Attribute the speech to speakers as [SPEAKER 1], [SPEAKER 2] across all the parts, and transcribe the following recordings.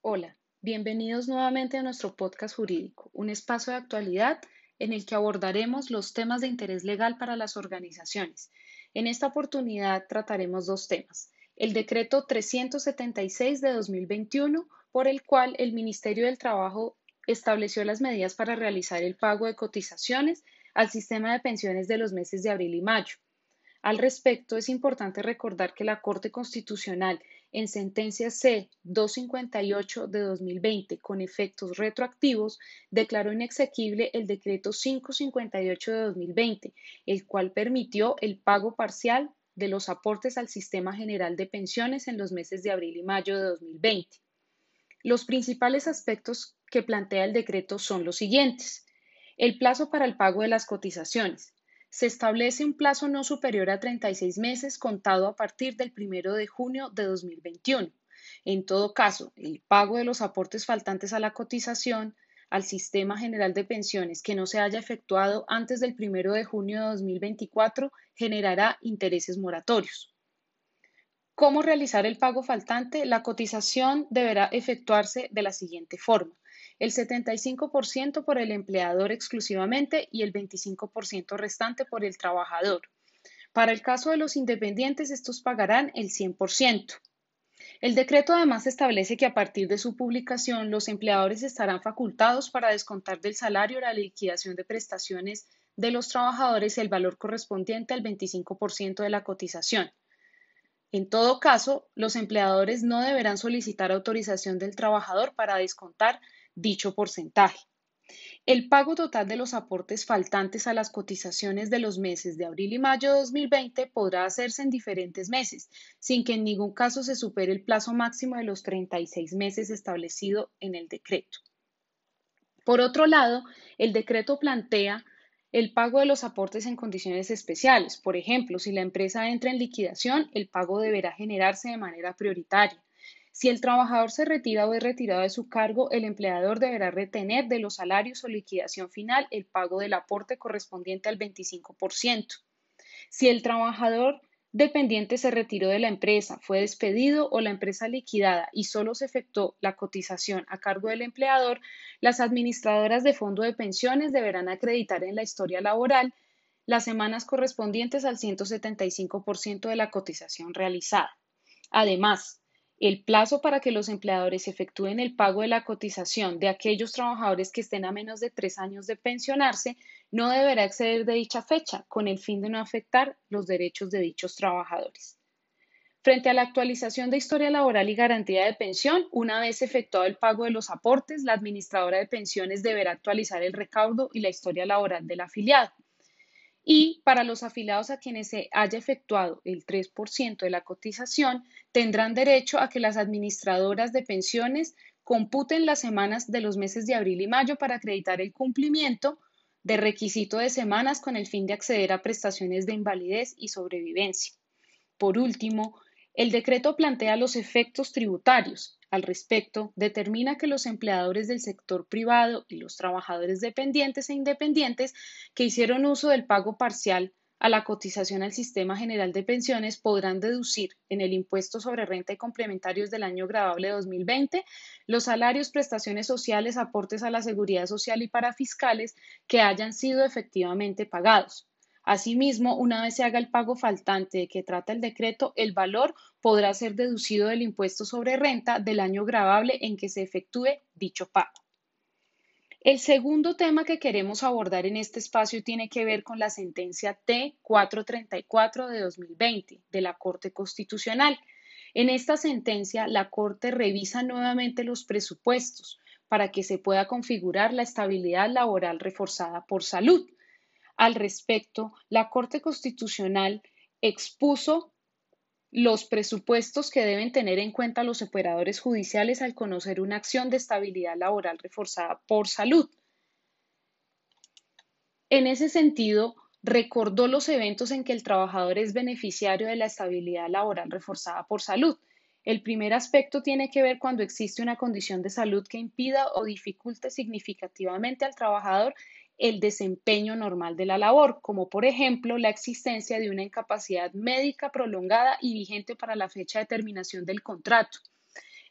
[SPEAKER 1] Hola, bienvenidos nuevamente a nuestro podcast jurídico, un espacio de actualidad en el que abordaremos los temas de interés legal para las organizaciones. En esta oportunidad trataremos dos temas. El decreto 376 de 2021, por el cual el Ministerio del Trabajo estableció las medidas para realizar el pago de cotizaciones al sistema de pensiones de los meses de abril y mayo. Al respecto, es importante recordar que la Corte Constitucional, en sentencia C 258 de 2020, con efectos retroactivos, declaró inexequible el decreto 558 de 2020, el cual permitió el pago parcial de los aportes al Sistema General de Pensiones en los meses de abril y mayo de 2020. Los principales aspectos que plantea el decreto son los siguientes. El plazo para el pago de las cotizaciones. Se establece un plazo no superior a 36 meses contado a partir del 1 de junio de 2021. En todo caso, el pago de los aportes faltantes a la cotización al Sistema General de Pensiones que no se haya efectuado antes del 1 de junio de 2024 generará intereses moratorios. ¿Cómo realizar el pago faltante? La cotización deberá efectuarse de la siguiente forma el 75% por el empleador exclusivamente y el 25% restante por el trabajador. Para el caso de los independientes, estos pagarán el 100%. El decreto además establece que a partir de su publicación los empleadores estarán facultados para descontar del salario la liquidación de prestaciones de los trabajadores el valor correspondiente al 25% de la cotización. En todo caso, los empleadores no deberán solicitar autorización del trabajador para descontar dicho porcentaje. El pago total de los aportes faltantes a las cotizaciones de los meses de abril y mayo de 2020 podrá hacerse en diferentes meses, sin que en ningún caso se supere el plazo máximo de los 36 meses establecido en el decreto. Por otro lado, el decreto plantea el pago de los aportes en condiciones especiales. Por ejemplo, si la empresa entra en liquidación, el pago deberá generarse de manera prioritaria. Si el trabajador se retira o es retirado de su cargo, el empleador deberá retener de los salarios o liquidación final el pago del aporte correspondiente al 25%. Si el trabajador dependiente se retiró de la empresa, fue despedido o la empresa liquidada y solo se efectuó la cotización a cargo del empleador, las administradoras de fondo de pensiones deberán acreditar en la historia laboral las semanas correspondientes al 175% de la cotización realizada. Además, el plazo para que los empleadores efectúen el pago de la cotización de aquellos trabajadores que estén a menos de tres años de pensionarse no deberá exceder de dicha fecha, con el fin de no afectar los derechos de dichos trabajadores. Frente a la actualización de historia laboral y garantía de pensión, una vez efectuado el pago de los aportes, la administradora de pensiones deberá actualizar el recaudo y la historia laboral del afiliado y para los afiliados a quienes se haya efectuado el 3% de la cotización, tendrán derecho a que las administradoras de pensiones computen las semanas de los meses de abril y mayo para acreditar el cumplimiento de requisito de semanas con el fin de acceder a prestaciones de invalidez y sobrevivencia. Por último, el decreto plantea los efectos tributarios, al respecto, determina que los empleadores del sector privado y los trabajadores dependientes e independientes que hicieron uso del pago parcial a la cotización al Sistema General de Pensiones podrán deducir en el impuesto sobre renta y complementarios del año grabable 2020 los salarios, prestaciones sociales, aportes a la seguridad social y parafiscales que hayan sido efectivamente pagados. Asimismo, una vez se haga el pago faltante de que trata el decreto, el valor podrá ser deducido del impuesto sobre renta del año grabable en que se efectúe dicho pago. El segundo tema que queremos abordar en este espacio tiene que ver con la sentencia T434 de 2020 de la Corte Constitucional. En esta sentencia, la Corte revisa nuevamente los presupuestos para que se pueda configurar la estabilidad laboral reforzada por salud al respecto, la Corte Constitucional expuso los presupuestos que deben tener en cuenta los operadores judiciales al conocer una acción de estabilidad laboral reforzada por salud. En ese sentido, recordó los eventos en que el trabajador es beneficiario de la estabilidad laboral reforzada por salud. El primer aspecto tiene que ver cuando existe una condición de salud que impida o dificulte significativamente al trabajador el desempeño normal de la labor, como por ejemplo la existencia de una incapacidad médica prolongada y vigente para la fecha de terminación del contrato.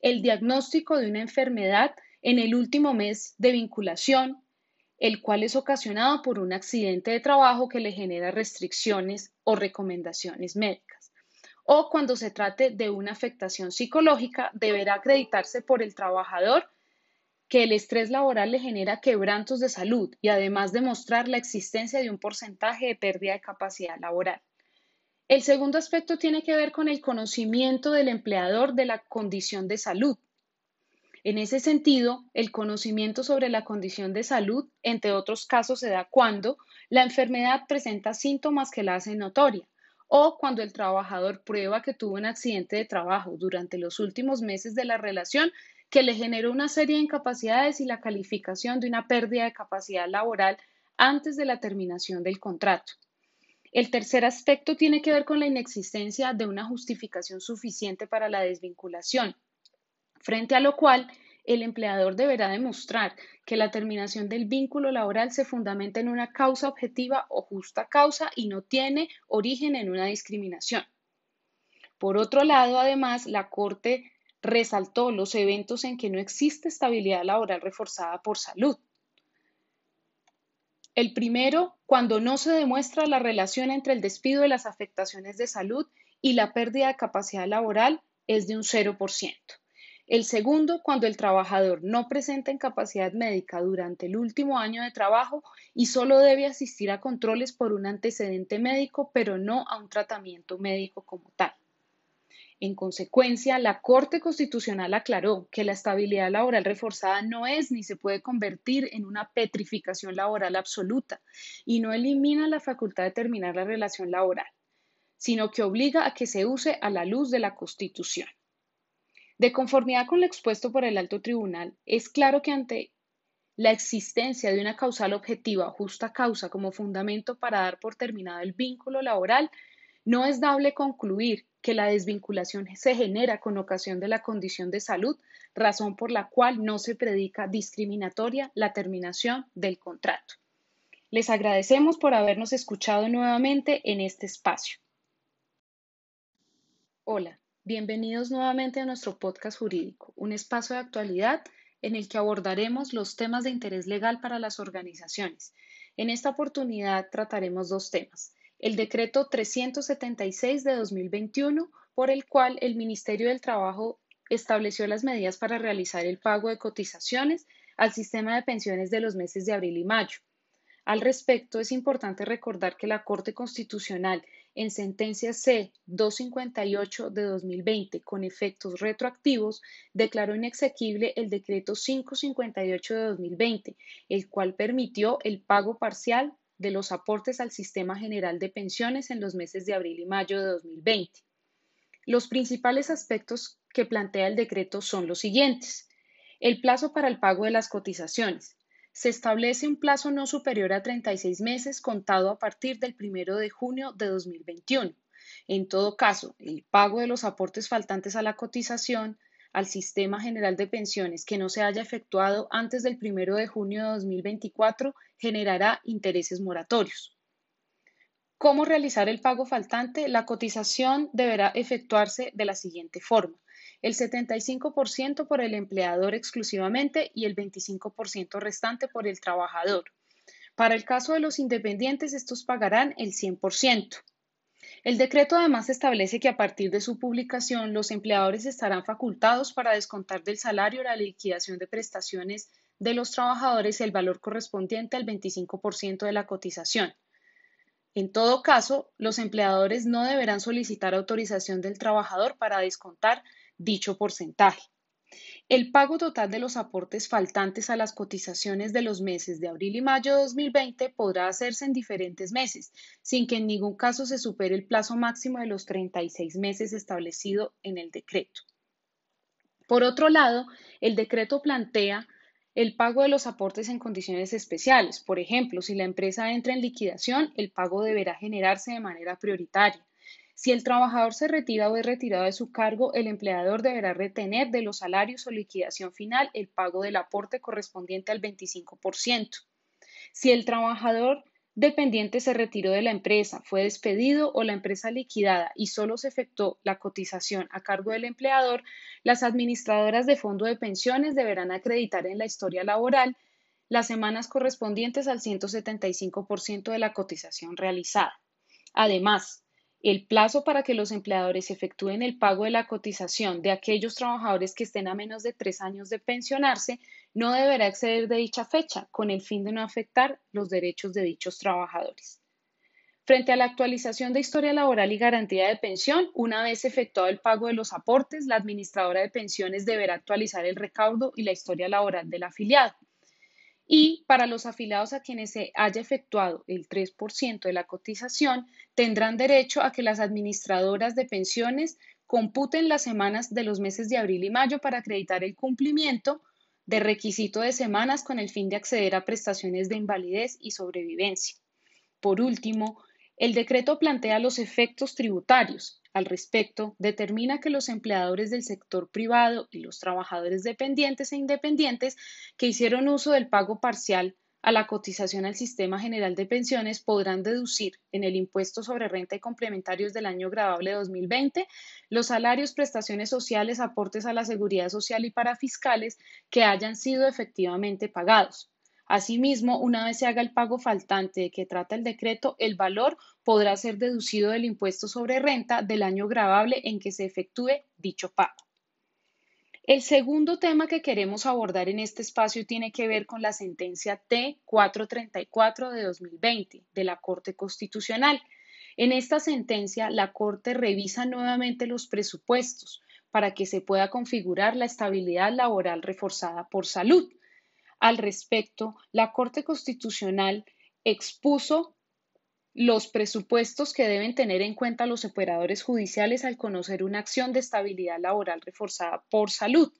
[SPEAKER 1] el diagnóstico de una enfermedad en el último mes de vinculación, el cual es ocasionado por un accidente de trabajo que le genera restricciones o recomendaciones médicas. O cuando se trate de una afectación psicológica, deberá acreditarse por el trabajador que el estrés laboral le genera quebrantos de salud y además demostrar la existencia de un porcentaje de pérdida de capacidad laboral. El segundo aspecto tiene que ver con el conocimiento del empleador de la condición de salud. En ese sentido, el conocimiento sobre la condición de salud, entre otros casos, se da cuando la enfermedad presenta síntomas que la hacen notoria o cuando el trabajador prueba que tuvo un accidente de trabajo durante los últimos meses de la relación que le generó una serie de incapacidades y la calificación de una pérdida de capacidad laboral antes de la terminación del contrato. El tercer aspecto tiene que ver con la inexistencia de una justificación suficiente para la desvinculación, frente a lo cual el empleador deberá demostrar que la terminación del vínculo laboral se fundamenta en una causa objetiva o justa causa y no tiene origen en una discriminación. Por otro lado, además, la Corte resaltó los eventos en que no existe estabilidad laboral reforzada por salud, el primero, cuando no se demuestra la relación entre el despido de las afectaciones de salud y la pérdida de capacidad laboral, es de un 0%. El segundo, cuando el trabajador no presenta incapacidad médica durante el último año de trabajo y solo debe asistir a controles por un antecedente médico, pero no a un tratamiento médico como tal. En consecuencia, la Corte Constitucional aclaró que la estabilidad laboral reforzada no es ni se puede convertir en una petrificación laboral absoluta y no elimina la facultad de terminar la relación laboral, sino que obliga a que se use a la luz de la Constitución. De conformidad con lo expuesto por el alto tribunal, es claro que ante la existencia de una causal objetiva justa causa como fundamento para dar por terminado el vínculo laboral, no es dable concluir que la desvinculación se genera con ocasión de la condición de salud, razón por la cual no se predica discriminatoria la terminación del contrato. Les agradecemos por habernos escuchado nuevamente en este espacio. Hola, bienvenidos nuevamente a nuestro podcast jurídico, un espacio de actualidad en el que abordaremos los temas de interés legal para las organizaciones. En esta oportunidad trataremos dos temas el decreto 376 de 2021, por el cual el Ministerio del Trabajo estableció las medidas para realizar el pago de cotizaciones al sistema de pensiones de los meses de abril y mayo. Al respecto, es importante recordar que la Corte Constitucional, en sentencia C 258 de 2020, con efectos retroactivos, declaró inexequible el decreto 558 de 2020, el cual permitió el pago parcial de los aportes al Sistema General de Pensiones en los meses de abril y mayo de 2020. Los principales aspectos que plantea el decreto son los siguientes. El plazo para el pago de las cotizaciones. Se establece un plazo no superior a 36 meses contado a partir del 1 de junio de 2021. En todo caso, el pago de los aportes faltantes a la cotización al Sistema General de Pensiones que no se haya efectuado antes del 1 de junio de 2024 generará intereses moratorios. ¿Cómo realizar el pago faltante? La cotización deberá efectuarse de la siguiente forma. El 75% por el empleador exclusivamente y el 25% restante por el trabajador. Para el caso de los independientes, estos pagarán el 100%. El decreto además establece que a partir de su publicación los empleadores estarán facultados para descontar del salario la liquidación de prestaciones de los trabajadores el valor correspondiente al 25% de la cotización. En todo caso, los empleadores no deberán solicitar autorización del trabajador para descontar dicho porcentaje. El pago total de los aportes faltantes a las cotizaciones de los meses de abril y mayo de 2020 podrá hacerse en diferentes meses, sin que en ningún caso se supere el plazo máximo de los 36 meses establecido en el decreto. Por otro lado, el decreto plantea el pago de los aportes en condiciones especiales. Por ejemplo, si la empresa entra en liquidación, el pago deberá generarse de manera prioritaria. Si el trabajador se retira o es retirado de su cargo, el empleador deberá retener de los salarios o liquidación final el pago del aporte correspondiente al 25%. Si el trabajador dependiente se retiró de la empresa, fue despedido o la empresa liquidada y solo se efectuó la cotización a cargo del empleador, las administradoras de fondo de pensiones deberán acreditar en la historia laboral las semanas correspondientes al 175% de la cotización realizada. Además, el plazo para que los empleadores efectúen el pago de la cotización de aquellos trabajadores que estén a menos de tres años de pensionarse no deberá exceder de dicha fecha, con el fin de no afectar los derechos de dichos trabajadores. Frente a la actualización de historia laboral y garantía de pensión, una vez efectuado el pago de los aportes, la administradora de pensiones deberá actualizar el recaudo y la historia laboral del afiliado y para los afiliados a quienes se haya efectuado el 3% de la cotización, tendrán derecho a que las administradoras de pensiones computen las semanas de los meses de abril y mayo para acreditar el cumplimiento de requisito de semanas con el fin de acceder a prestaciones de invalidez y sobrevivencia. Por último, el decreto plantea los efectos tributarios, al respecto, determina que los empleadores del sector privado y los trabajadores dependientes e independientes que hicieron uso del pago parcial a la cotización al Sistema General de Pensiones podrán deducir en el impuesto sobre renta y complementarios del año grabable 2020 los salarios, prestaciones sociales, aportes a la seguridad social y parafiscales que hayan sido efectivamente pagados. Asimismo, una vez se haga el pago faltante de que trata el decreto, el valor podrá ser deducido del impuesto sobre renta del año grabable en que se efectúe dicho pago. El segundo tema que queremos abordar en este espacio tiene que ver con la sentencia T434 de 2020 de la Corte Constitucional. En esta sentencia, la Corte revisa nuevamente los presupuestos para que se pueda configurar la estabilidad laboral reforzada por salud al respecto, la Corte Constitucional expuso los presupuestos que deben tener en cuenta los operadores judiciales al conocer una acción de estabilidad laboral reforzada por salud.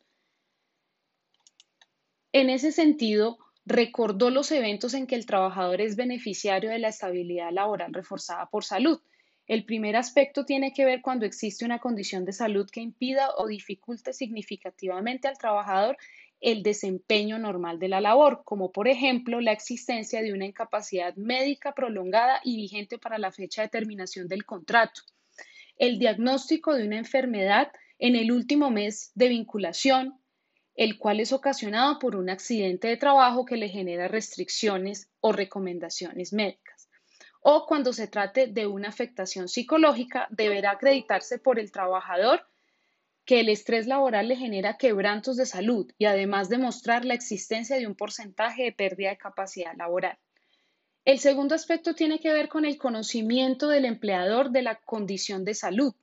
[SPEAKER 1] En ese sentido, recordó los eventos en que el trabajador es beneficiario de la estabilidad laboral reforzada por salud. El primer aspecto tiene que ver cuando existe una condición de salud que impida o dificulte significativamente al trabajador el desempeño normal de la labor, como por ejemplo la existencia de una incapacidad médica prolongada y vigente para la fecha de terminación del contrato, el diagnóstico de una enfermedad en el último mes de vinculación, el cual es ocasionado por un accidente de trabajo que le genera restricciones o recomendaciones médicas. O cuando se trate de una afectación psicológica, deberá acreditarse por el trabajador que el estrés laboral le genera quebrantos de salud y además demostrar la existencia de un porcentaje de pérdida de capacidad laboral. El segundo aspecto tiene que ver con el conocimiento del empleador de la condición de salud.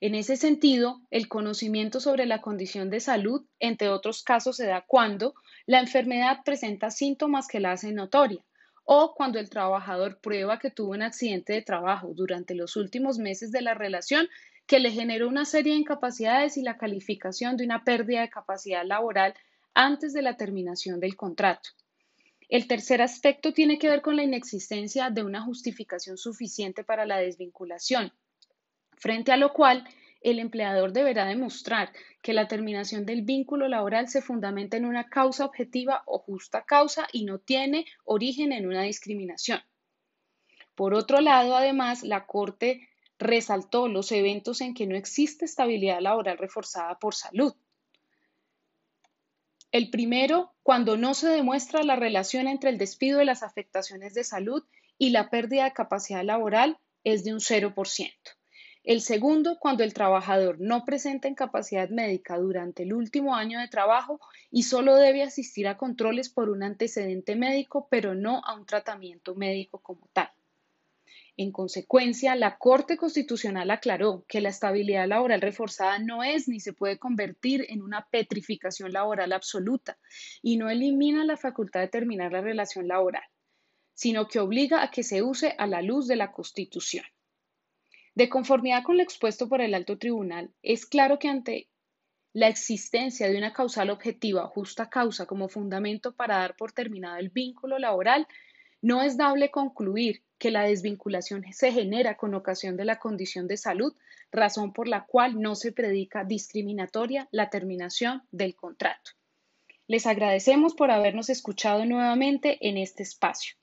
[SPEAKER 1] En ese sentido, el conocimiento sobre la condición de salud, entre otros casos, se da cuando la enfermedad presenta síntomas que la hacen notoria o cuando el trabajador prueba que tuvo un accidente de trabajo durante los últimos meses de la relación que le generó una serie de incapacidades y la calificación de una pérdida de capacidad laboral antes de la terminación del contrato. El tercer aspecto tiene que ver con la inexistencia de una justificación suficiente para la desvinculación, frente a lo cual el empleador deberá demostrar que la terminación del vínculo laboral se fundamenta en una causa objetiva o justa causa y no tiene origen en una discriminación. Por otro lado, además, la Corte resaltó los eventos en que no existe estabilidad laboral reforzada por salud. El primero, cuando no se demuestra la relación entre el despido de las afectaciones de salud y la pérdida de capacidad laboral, es de un 0%. El segundo, cuando el trabajador no presenta incapacidad médica durante el último año de trabajo y solo debe asistir a controles por un antecedente médico, pero no a un tratamiento médico como tal. En consecuencia, la Corte Constitucional aclaró que la estabilidad laboral reforzada no es ni se puede convertir en una petrificación laboral absoluta y no elimina la facultad de terminar la relación laboral, sino que obliga a que se use a la luz de la Constitución. De conformidad con lo expuesto por el alto tribunal, es claro que ante la existencia de una causal objetiva, justa causa como fundamento para dar por terminado el vínculo laboral, no es dable concluir que la desvinculación se genera con ocasión de la condición de salud, razón por la cual no se predica discriminatoria la terminación del contrato. Les agradecemos por habernos escuchado nuevamente en este espacio.